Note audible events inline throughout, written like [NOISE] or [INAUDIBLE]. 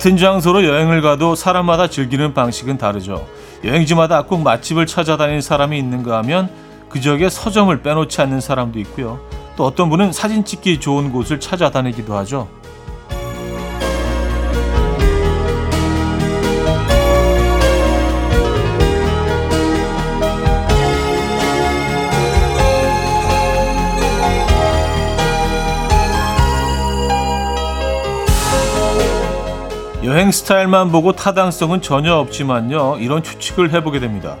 같은 장소로 여행을 가도 사람마다 즐기는 방식은 다르죠. 여행지마다 꼭 맛집을 찾아다니는 사람이 있는가 하면 그 지역에 서점을 빼놓지 않는 사람도 있고요. 또 어떤 분은 사진 찍기 좋은 곳을 찾아다니기도 하죠. 여행 스타일만 보고 타당성은 전혀 없지만요. 이런 추측을 해보게 됩니다.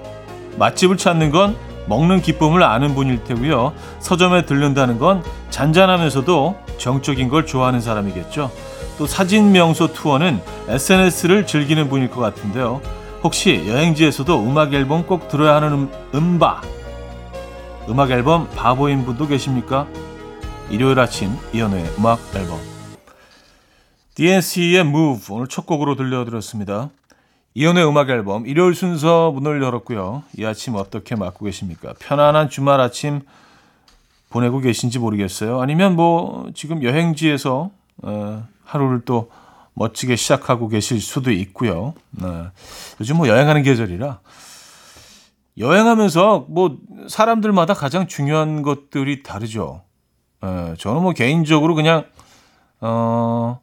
맛집을 찾는 건 먹는 기쁨을 아는 분일 테고요. 서점에 들른다는 건 잔잔하면서도 정적인 걸 좋아하는 사람이겠죠. 또 사진 명소 투어는 SNS를 즐기는 분일 것 같은데요. 혹시 여행지에서도 음악 앨범 꼭 들어야 하는 음, 음바 음악 앨범 바보인 분도 계십니까? 일요일 아침 이연우의 음악 앨범 DNC의 Move 오늘 첫 곡으로 들려드렸습니다. 이연의 음악 앨범 일요일 순서 문을 열었고요. 이 아침 어떻게 맞고 계십니까? 편안한 주말 아침 보내고 계신지 모르겠어요. 아니면 뭐 지금 여행지에서 어, 하루를 또 멋지게 시작하고 계실 수도 있고요. 네. 요즘 뭐 여행하는 계절이라 여행하면서 뭐 사람들마다 가장 중요한 것들이 다르죠. 네. 저는 뭐 개인적으로 그냥 어.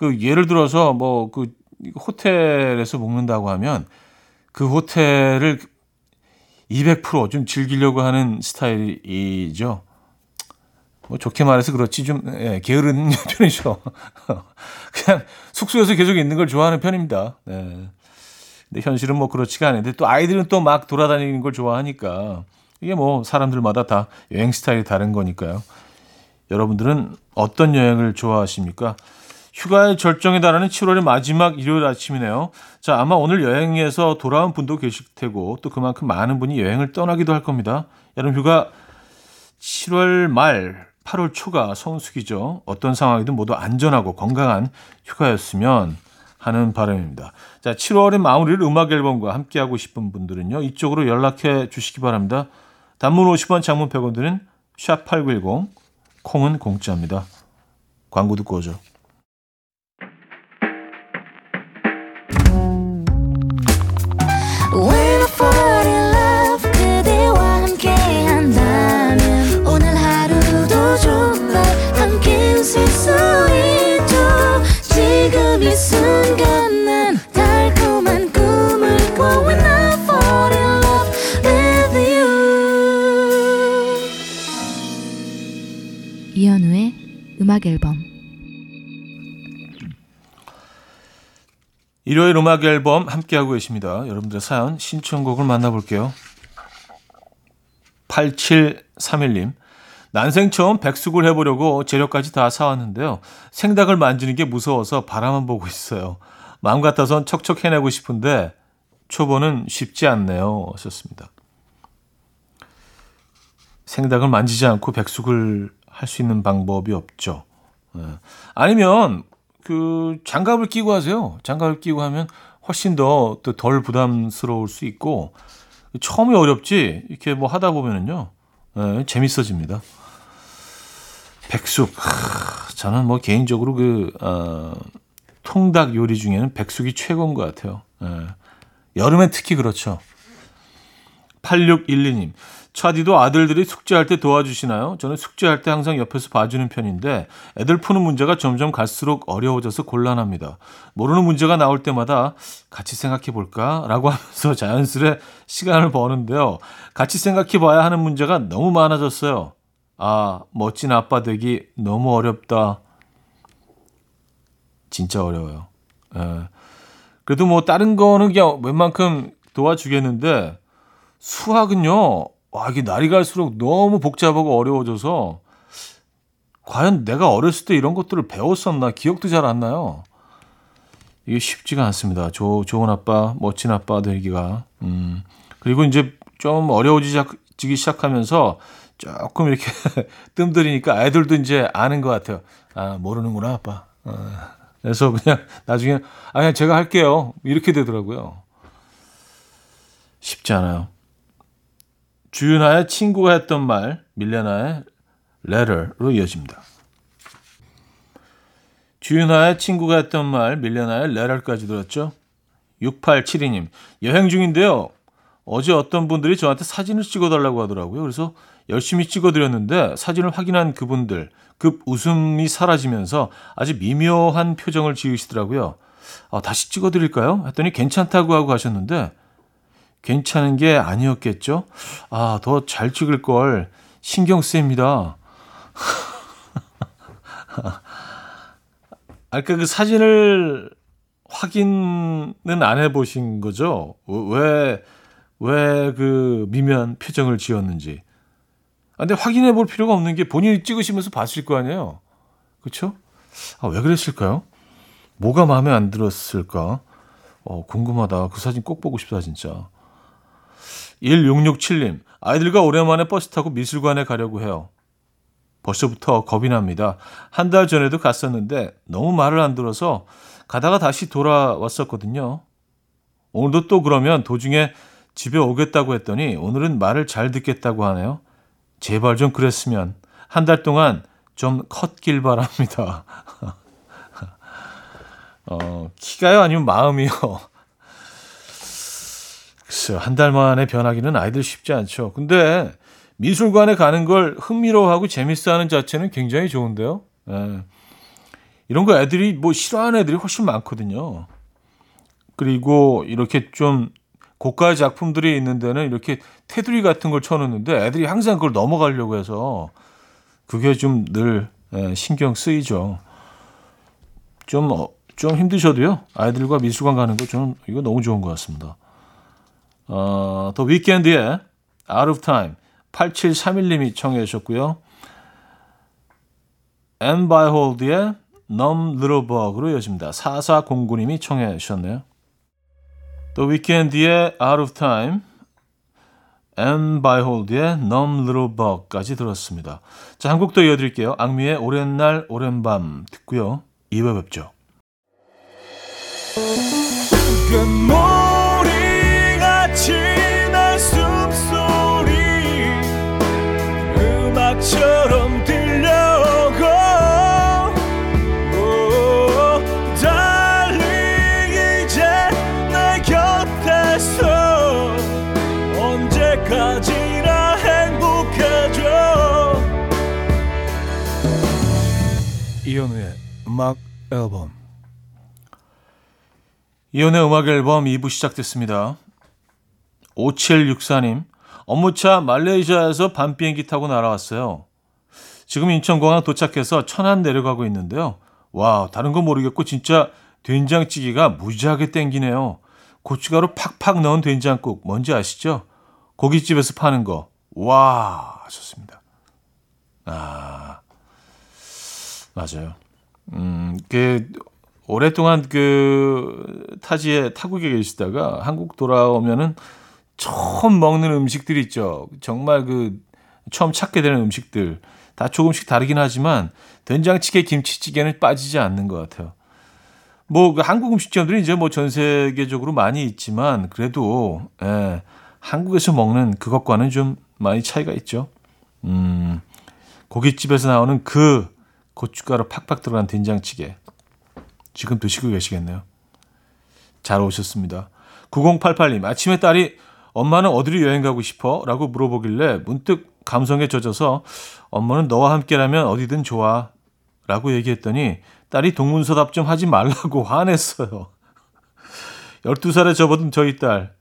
그 예를 들어서 뭐 그 호텔에서 먹는다고 하면 그 호텔을 200%좀 즐기려고 하는 스타일이죠. 뭐 좋게 말해서 그렇지 좀 예, 게으른 [LAUGHS] 편이죠. 그냥 숙소에서 계속 있는 걸 좋아하는 편입니다. 네. 근데 현실은 뭐 그렇지가 않은데 또 아이들은 또 막 돌아다니는 걸 좋아하니까 이게 뭐 사람들마다 다 여행 스타일이 다른 거니까요. 여러분들은 어떤 여행을 좋아하십니까? 휴가의 절정에 달하는 7월의 마지막 일요일 아침이네요. 자, 아마 오늘 여행에서 돌아온 분도 계실 테고 또 그만큼 많은 분이 여행을 떠나기도 할 겁니다. 여름 휴가 7월 말 8월 초가 성수기죠. 어떤 상황이든 모두 안전하고 건강한 휴가였으면 하는 바람입니다. 자, 7월의 마무리를 음악 앨범과 함께하고 싶은 분들은요. 이쪽으로 연락해 주시기 바랍니다. 단문 50원, 장문 100원 드는 샵8910 콩은 공짜입니다. 광고 듣고 오죠. 일요일 음악 앨범 함께하고 계십니다. 여러분들의 사연 신청곡을 만나볼게요. 8731님 난생 처음 백숙을 해보려고 재료까지 다 사왔는데요. 생닭을 만지는 게 무서워서 바라만 보고 있어요. 마음 같아선 척척 해내고 싶은데 초보는 쉽지 않네요. 하셨습니다. 생닭을 만지지 않고 백숙을 할 수 있는 방법이 없죠. 네. 아니면 그 장갑을 끼고 하세요. 장갑을 끼고 하면 훨씬 더또덜 부담스러울 수 있고 처음에 어렵지 이렇게 뭐 하다 보면은요 네, 재밌어집니다. 백숙 하, 저는 뭐 개인적으로 그 어, 통닭 요리 중에는 백숙이 최고인 것 같아요. 네. 여름엔 특히 그렇죠. 8612님 차디도 아들들이 숙제할 때 도와주시나요? 저는 숙제할 때 항상 옆에서 봐주는 편인데 애들 푸는 문제가 점점 갈수록 어려워져서 곤란합니다. 모르는 문제가 나올 때마다 같이 생각해 볼까 라고 하면서 [LAUGHS] 자연스레 시간을 버는데요. 같이 생각해 봐야 하는 문제가 너무 많아졌어요. 아, 멋진 아빠 되기 너무 어렵다. 진짜 어려워요. 예. 그래도 뭐 다른 거는 그냥 웬만큼 도와주겠는데 수학은요. 와, 이게 날이 갈수록 너무 복잡하고 어려워져서 과연 내가 어렸을 때 이런 것들을 배웠었나 기억도 잘 안 나요. 이게 쉽지가 않습니다. 조, 좋은 아빠, 멋진 아빠 되기가. 음. 그리고 이제 좀 어려워지기 시작하면서 조금 이렇게 [LAUGHS] 뜸들이니까 애들도 이제 아는 것 같아요. 아, 모르는구나, 아빠. 어. 그래서 그냥 [LAUGHS] 나중에, 아, 그냥 제가 할게요. 이렇게 되더라고요. 쉽지 않아요. 주윤아의 친구가 했던 말, 밀레나의 letter로 이어집니다. 주윤아의 친구가 했던 말, 밀려나의 레럴까지 들었죠. 6872님, 여행 중인데요. 어제 어떤 분들이 저한테 사진을 찍어달라고 하더라고요. 그래서 열심히 찍어드렸는데 사진을 확인한 그분들 급 웃음이 사라지면서 아주 미묘한 표정을 지으시더라고요. 아, 다시 찍어드릴까요? 했더니 괜찮다고 하고 가셨는데 괜찮은 게 아니었겠죠? 아, 더 잘 찍을 걸 신경 쓰입니다. [LAUGHS] 아까 그 사진을 확인은 안 해보신 거죠? 왜, 왜 그 미묘한 표정을 지었는지. 아, 근데 확인해 볼 필요가 없는 게 본인이 찍으시면서 봤을 거 아니에요? 그쵸? 아, 왜 그랬을까요? 뭐가 마음에 안 들었을까? 어, 궁금하다. 그 사진 꼭 보고 싶다, 진짜. 1667님, 아이들과 오랜만에 버스 타고 미술관에 가려고 해요. 벌써부터 겁이 납니다. 한 달 전에도 갔었는데 너무 말을 안 들어서 가다가 다시 돌아왔었거든요. 오늘도 또 그러면 도중에 집에 오겠다고 했더니 오늘은 말을 잘 듣겠다고 하네요. 제발 좀 그랬으면 한 달 동안 좀 컸길 바랍니다. [LAUGHS] 어, 키가요? 아니면 마음이요? 글쎄요. 한 달 만에 변하기는 아이들 쉽지 않죠. 근데 미술관에 가는 걸 흥미로워하고 재밌어하는 자체는 굉장히 좋은데요. 예. 이런 거 애들이 뭐 싫어하는 애들이 훨씬 많거든요. 그리고 이렇게 좀 고가의 작품들이 있는 데는 이렇게 테두리 같은 걸 쳐놓는데 애들이 항상 그걸 넘어가려고 해서 그게 좀 늘 예, 신경 쓰이죠. 좀, 어, 좀 힘드셔도요. 아이들과 미술관 가는 거 저는 이거 너무 좋은 것 같습니다. 어, The Weeknd의 Out of Time 8731님이 청해 주셨고요. Em Beihold의 Little Bug로 이어집니다. 4409님이 청해 주셨네요. 또 Weeknd의 Out of Time, Em Beihold의 Little Bug까지 들었습니다. 자, 한 곡 더 이어드릴게요. 악뮤의 오랜 날 오랜 밤 듣고요. 2부 뵙죠. 이현우의 음악 앨범 이혼의 음악 앨범 2부 시작됐습니다. 5764님, 업무차 말레이시아에서 밤 비행기 타고 날아왔어요. 지금 인천공항 도착해서 천안 내려가고 있는데요. 와, 다른 건 모르겠고 진짜 된장찌개가 무지하게 땡기네요. 고춧가루 팍팍 넣은 된장국 뭔지 아시죠? 고깃집에서 파는 거. 와, 좋습니다. 아, 맞아요. 음, 그 오랫동안 그 타지에 타국에 계시다가 한국 돌아오면은 처음 먹는 음식들 있죠. 정말 그 처음 찾게 되는 음식들 다 조금씩 다르긴 하지만 된장찌개, 김치찌개는 빠지지 않는 것 같아요. 뭐 그 한국 음식점들이 이제 뭐 전 세계적으로 많이 있지만 그래도 예, 한국에서 먹는 그것과는 좀 많이 차이가 있죠. 음, 고깃집에서 나오는 그 고춧가루 팍팍 들어간 된장찌개 지금 드시고 계시겠네요. 잘 오셨습니다. 9088님 아침에 딸이 엄마는 어디로 여행 가고 싶어? 라고 물어보길래 문득 감성에 젖어서 엄마는 너와 함께라면 어디든 좋아. 라고 얘기했더니 딸이 동문서답 좀 하지 말라고 [LAUGHS] 화냈어요. 12살에 접어든 저희 딸.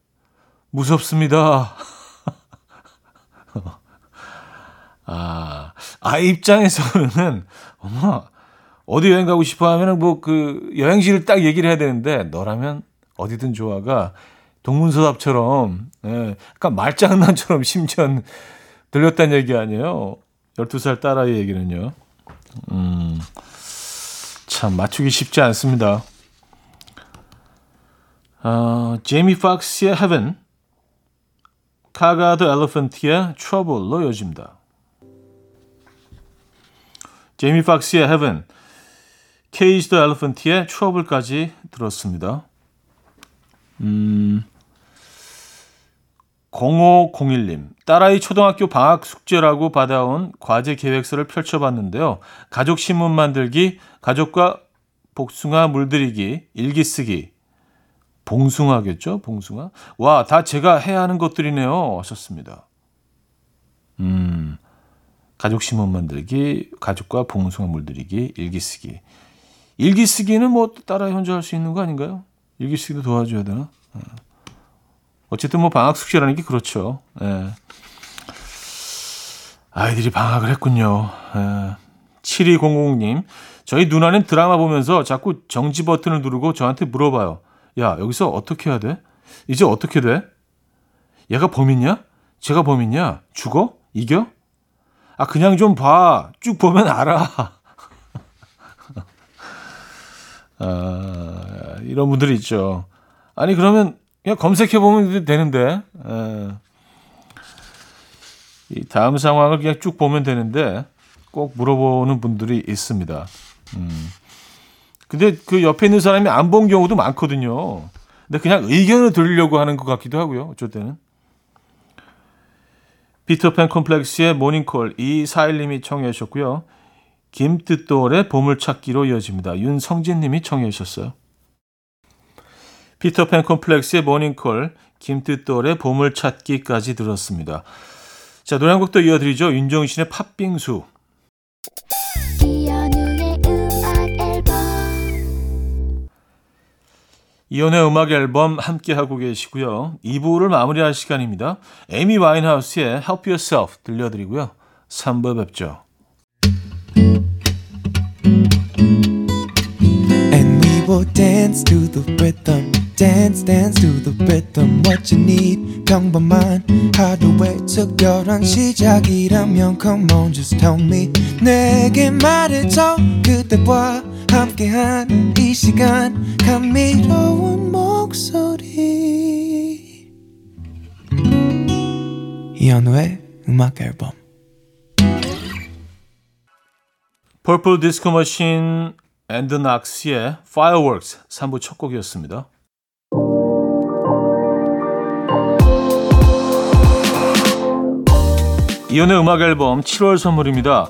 무섭습니다. [LAUGHS] 아, 아이 입장에서는, [LAUGHS] 엄마, 어디 여행 가고 싶어 하면은 뭐 그 여행지를 딱 얘기를 해야 되는데, 너라면 어디든 좋아가 동문서답처럼, 예, 약간 말장난처럼 심지어 들렸다는 얘기 아니에요. 12살 딸아이 얘기는요. 음, 참, 맞추기 쉽지 않습니다. 어, 제이미 박스의 Heaven, 카가드 엘리펀트의 Trouble로 이어집니다. 제이미 박스의 Heaven, 케이지 더 엘리펀트의 Trouble까지 들었습니다. 음, 0501님, 딸아이 초등학교 방학 숙제라고 받아온 과제 계획서를 펼쳐봤는데요. 가족 신문 만들기, 가족과 복숭아 물들이기, 일기 쓰기, 봉숭아겠죠? 봉숭아. 와, 다 제가 해야 하는 것들이네요. 하셨습니다. 음, 가족 신문 만들기, 가족과 봉숭아 물들이기, 일기 쓰기. 일기 쓰기는 뭐 따라 혼자 할수 있는 거 아닌가요? 일기 쓰기도 도와줘야 되나? 어. 어쨌든 뭐 방학 숙제라는 게 그렇죠. 예. 아이들이 방학을 했군요. 예. 7200님, 저희 누나는 드라마 보면서 자꾸 정지 버튼을 누르고 저한테 물어봐요. 야, 여기서 어떻게 해야 돼? 이제 어떻게 돼? 얘가 범인이야? 제가 범인이야? 죽어? 이겨? 아, 그냥 좀 봐. 쭉 보면 알아. [LAUGHS] 아, 이런 분들이 있죠. 아니, 그러면 그냥 검색해보면 되는데. 에. 이 다음 상황을 그냥 쭉 보면 되는데 꼭 물어보는 분들이 있습니다. 음. 근데 그 옆에 있는 사람이 안 본 경우도 많거든요. 근데 그냥 의견을 들으려고 하는 것 같기도 하고요. 어쩔 때는. 피터팬 콤플렉스의 모닝콜 이사일님이 청해 주셨고요. 김뜻돌의 보물찾기로 이어집니다. 윤성진님이 청해 주셨어요. 피터팬 콤플렉스의 모닝콜 김뜻돌의 보물찾기까지 들었습니다. 자 노래 한 곡도 이어드리죠. 윤정신의 팥빙수 이연의 음악 앨범 함께 하고 계시고요. 2부를 마무리할 시간입니다. 에미 와인하우스의 Help Yourself 들려드리고요. 3부 뵙죠. Will dance to the rhythm. dance dance to the rhythm what you need 평범한 하루의 특별한 시작이라면 come on just tell me 내게 말해줘 그대와 함께한 이 시간 감미로운 목소리 이현우의 음악 앨범 Disco Machine and the Knox의 Fireworks 3부 첫 곡이었습니다. 이현우의 음악 앨범 7월 선물입니다.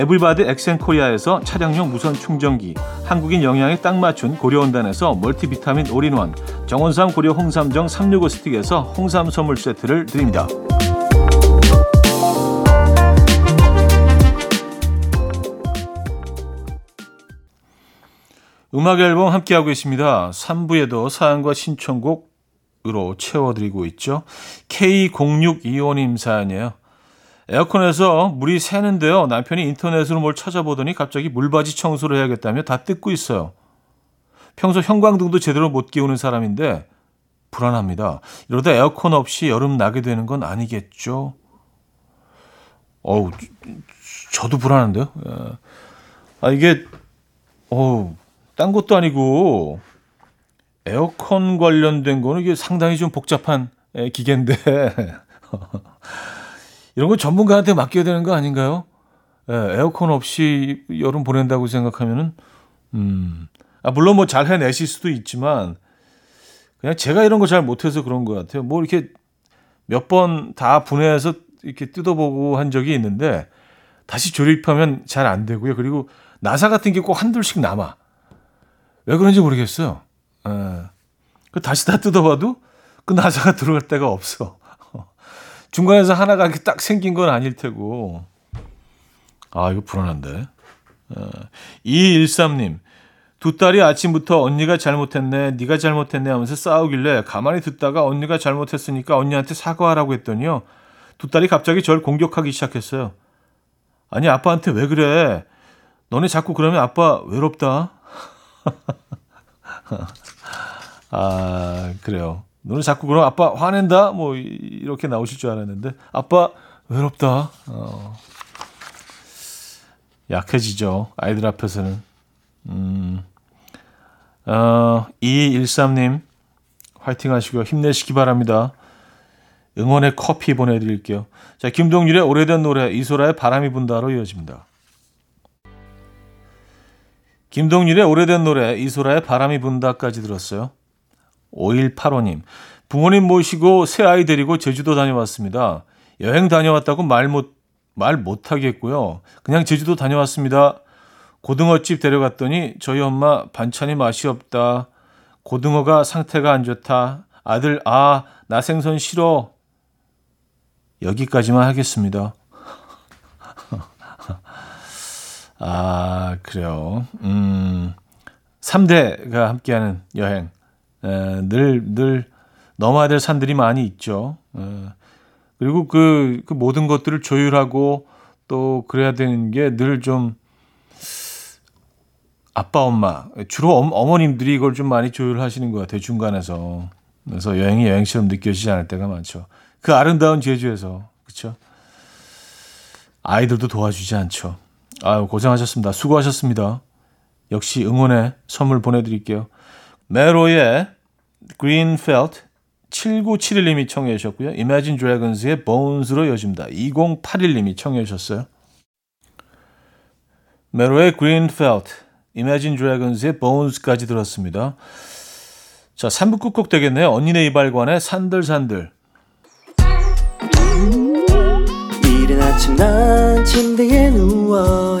에블바드 엑센코리아에서 차량용 무선 충전기, 한국인 영양에 딱 맞춘 고려은단에서 멀티비타민 올인원, 정원삼 고려 홍삼정 365 스틱에서 홍삼 선물 세트를 드립니다. 음악 앨범 함께하고 계십니다. 3부에도 사연과 신청곡으로 채워드리고 있죠. K0625님 사연이에요. 에어컨에서 물이 새는데요. 남편이 인터넷으로 뭘 찾아보더니 갑자기 물받이 청소를 해야겠다며 다 뜯고 있어요. 평소 형광등도 제대로 못 끼우는 사람인데 불안합니다. 이러다 에어컨 없이 여름 나게 되는 건 아니겠죠? 어우, 저 도 불안한데요. 예. 아, 이게, 어우, 딴 것도 아니고, 에어컨 관련된 거는 이게 상당히 좀 복잡한 기계인데, [LAUGHS] 이런 거 전문가한테 맡겨야 되는 거 아닌가요? 예, 에어컨 없이 여름 보낸다고 생각하면은, 음, 아, 물론 뭐 잘 해내실 수도 있지만, 그냥 제가 이런 거 잘 못해서 그런 것 같아요. 뭐 이렇게 몇 번 다 분해해서 이렇게 뜯어보고 한 적이 있는데, 다시 조립하면 잘 안 되고요. 그리고 나사 같은 게 꼭 한둘씩 남아. 왜 그런지 모르겠어요. 예. 그 다시 다 뜯어봐도 그 나사가 들어갈 데가 없어. 중간에서 하나가 딱 생긴 건 아닐 테고. 아, 이거 불안한데. 어, 213님. 두 딸이 아침부터 언니가 잘못했네, 네가 잘못했네 하면서 싸우길래 가만히 듣다가 언니가 잘못했으니까 언니한테 사과하라고 했더니요. 두 딸이 갑자기 절 공격하기 시작했어요. 아니 아빠한테 왜 그래? 너네 자꾸 그러면 아빠 외롭다. [LAUGHS] 아 그래요. 너는 자꾸 그럼 아빠 화낸다? 뭐 이렇게 나오실 줄 알았는데 아빠 외롭다. 어. 약해지죠. 아이들 앞에서는. 음. 어, 2213님 화이팅 하시고요. 힘내시기 바랍니다. 응원의 커피 보내드릴게요. 자, 김동률의 오래된 노래 이소라의 바람이 분다로 이어집니다. 김동률의 오래된 노래 이소라의 바람이 분다까지 들었어요. 5185님 부모님 모시고 새 아이 데리고 제주도 다녀왔습니다. 여행 다녀왔다고 말 못, 말 못하겠고요. 그냥 제주도 다녀왔습니다. 고등어집 데려갔더니 저희 엄마 반찬이 맛이 없다. 고등어가 상태가 안 좋다. 아들, 아, 나 생선 싫어. 여기까지만 하겠습니다. [LAUGHS] 아, 그래요. 음, 3대가 함께하는 여행. 에, 늘, 늘 넘어야 될 산들이 많이 있죠. 에, 그리고 그, 그 모든 것들을 조율하고 또 그래야 되는 게 늘 좀 아빠, 엄마, 주로 어, 머님들이 이걸 좀 많이 조율하시는 것 같아요. 중간에서. 그래서 여행이 여행처럼 느껴지지 않을 때가 많죠. 그 아름다운 제주에서. 그렇죠? 아이들도 도와주지 않죠. 아유, 고생하셨습니다. 수고하셨습니다. 역시 응원의 선물 보내드릴게요. 메로의 Green Felt 7971님이 청해 주셨고요. Imagine Dragons의 Bones로 이어집니다. 2081님이 청해 주셨어요. 메로의 Felt, Imagine Dragons의 Bones까지 들었습니다. 자, 3부 끝곡 되겠네요. 언니네 이발관의 산들산들. 이른 아침 난 침대에 누워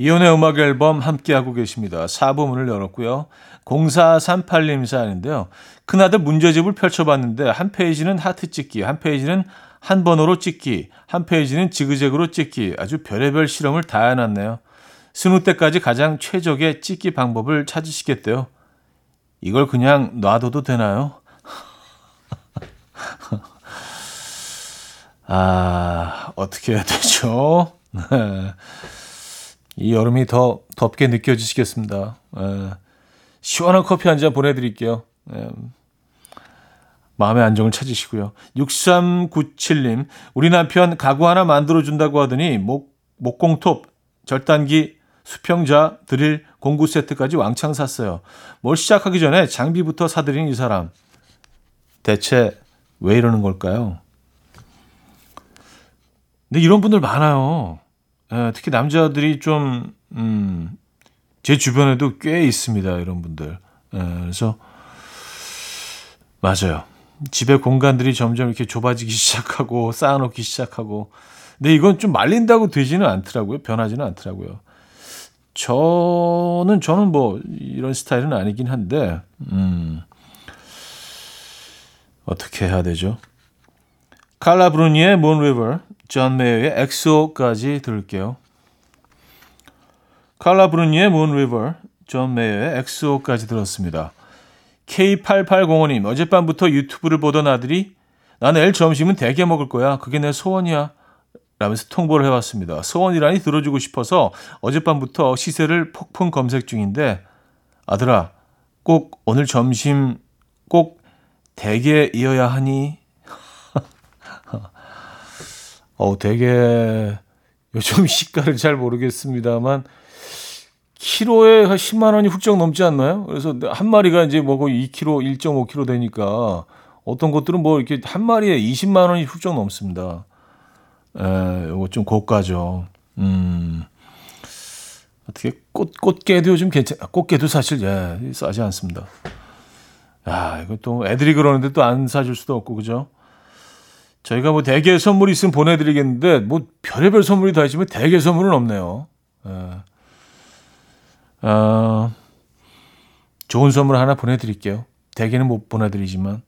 이혼의 음악 앨범 함께하고 계십니다. 4부 문을 열었고요. 0438님 사연인데요. 큰아들 문제집을 펼쳐봤는데 한 페이지는 하트 찍기, 한 페이지는 한 번호로 찍기, 한 페이지는 지그재그로 찍기, 아주 별의별 실험을 다 해놨네요. 스무 때까지 가장 최적의 찍기 방법을 찾으시겠대요. 이걸 그냥 놔둬도 되나요? [LAUGHS] 아, 어떻게 해야 되죠? [LAUGHS] 네. 이 여름이 더 덥게 느껴지시겠습니다. 네. 시원한 커피 한 잔 보내드릴게요. 네. 마음의 안정을 찾으시고요. 6397님, 우리 남편 가구 하나 만들어준다고 하더니 목, 목공톱, 절단기, 수평자, 드릴, 공구 세트까지 왕창 샀어요. 뭘 시작하기 전에 장비부터 사들인 이 사람. 대체 왜 이러는 걸까요? 근데 이런 분들 많아요. 예, 특히 남자들이 좀, 음, 제 주변에도 꽤 있습니다. 이런 분들. 예, 그래서, 맞아요. 집의 공간들이 점점 이렇게 좁아지기 [LAUGHS] 시작하고 쌓아놓기 시작하고 근데 이건 좀 말린다고 되지는 않더라고요. 변하지는 않더라고요. 저는 저는 뭐 이런 스타일은 아니긴 한데 음. 어떻게 해야 되죠? 칼라 브루니의 Moon River, 존 메이어의 XO까지 들을게요. 칼라 브루니의 Moon River, 존 메이어의 XO까지 들었습니다. K8805님, 어젯밤부터 유튜브를 보던 아들이 나 내일 점심은 대게 먹을 거야. 그게 내 소원이야. 라면서 통보를 해왔습니다. 소원이라니 들어주고 싶어서 어젯밤부터 시세를 폭풍 검색 중인데 아들아, 꼭 오늘 점심 꼭 대게 이어야 하니? 어, 대게 요즘 [LAUGHS] 시가를 잘 모르겠습니다만 키로에 한 10만 원이 훌쩍 넘지 않나요? 그래서 한 마리가 이제 뭐 거의 2kg, 1.5kg 되니까 어떤 것들은 뭐 이렇게 한 마리에 20만 원이 훌쩍 넘습니다. 에, 요거 좀 고가죠. 음. 어떻게 꽃 꽃게도 요즘 괜찮 꽃게도 사실 예, 싸지 않습니다. 야, 이거 또 애들이 그러는데 또 안 사줄 수도 없고 그죠? 저희가 뭐 대게 선물 있으면 보내드리겠는데 뭐 별의별 선물이 다 있지만 대게 선물은 없네요. 예. 어, 좋은 선물 하나 보내드릴게요. 대게는 못 보내드리지만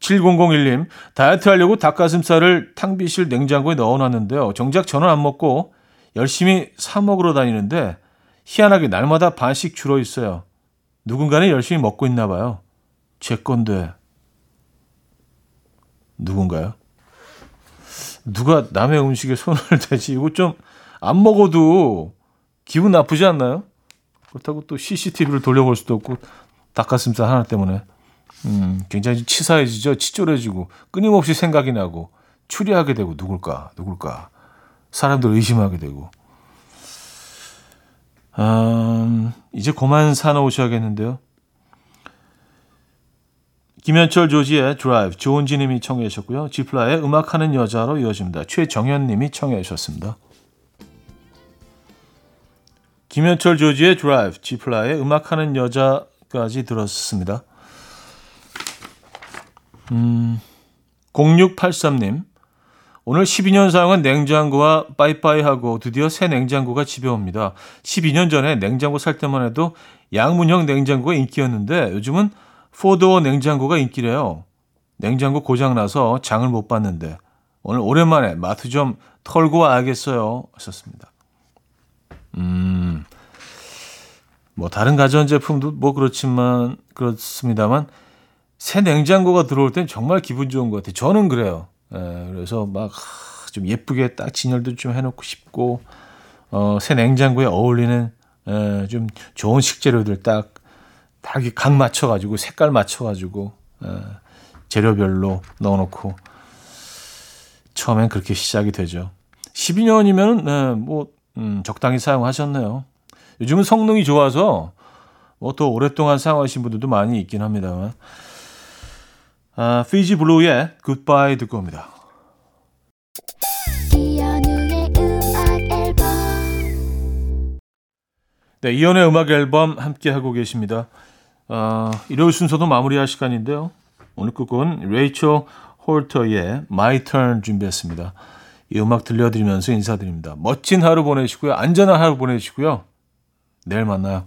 7001님 다이어트 하려고 닭가슴살을 탕비실 냉장고에 넣어놨는데요. 정작 저는 안 먹고 열심히 사 먹으러 다니는데 희한하게 날마다 반씩 줄어 있어요. 누군가는 열심히 먹고 있나 봐요. 제 건데 누군가요? 누가 남의 음식에 손을 [LAUGHS] 대지 이거 좀 안 먹어도 기분 나쁘지 않나요? 그렇다고 또 CCTV를 돌려볼 수도 없고 닭가슴살 하나 때문에 음, 굉장히 치사해지죠. 치졸해지고 끊임없이 생각이 나고 추리하게 되고 누굴까 누굴까 사람들 의심하게 되고 음, 이제 그만 사놓으셔야겠는데요. 김현철 조지의 드라이브 조은지 님이 청해 주셨고요. 지플라의 음악하는 여자로 이어집니다. 최정현 님이 청해 주셨습니다. 김현철 조지의 드라이브 지플라의 음악하는 여자까지 들었습니다. 음, 0683님 오늘 12년 사용한 냉장고와 빠이빠이하고 드디어 새 냉장고가 집에 옵니다. 12년 전에 냉장고 살 때만 해도 양문형 냉장고가 인기였는데 요즘은 포도어 냉장고가 인기래요. 냉장고 고장나서 장을 못 봤는데 오늘 오랜만에 마트 좀 털고 와야겠어요. 하셨습니다. 음, 뭐 다른 가전제품도 뭐 그렇지만 그렇습니다만 새 냉장고가 들어올 땐 정말 기분 좋은 것 같아요. 저는 그래요. 예, 그래서 막 좀 예쁘게 딱 진열도 좀 해놓고 싶고 어, 새 냉장고에 어울리는 에, 좀 좋은 식재료들 딱 딱각 맞춰가지고 색깔 맞춰가지고 에, 재료별로 넣어놓고 처음엔 그렇게 시작이 되죠. 12년이면 네, 뭐 음, 적당히 사용하셨네요. 요즘은 성능이 좋아서 뭐 또 오랫동안 사용하신 분들도 많이 있긴 합니다만. 아, 피지 블루의 굿바이 듣고 옵니다. 네, 이연의 음악 앨범 함께 하고 계십니다. 어, 일요일 순서도 마무리할 시간인데요. 오늘 끝곡은 레이처 홀터의 My Turn 준비했습니다. 이 음악 들려드리면서 인사드립니다. 멋진 하루 보내시고요. 안전한 하루 보내시고요. 내일 만나요.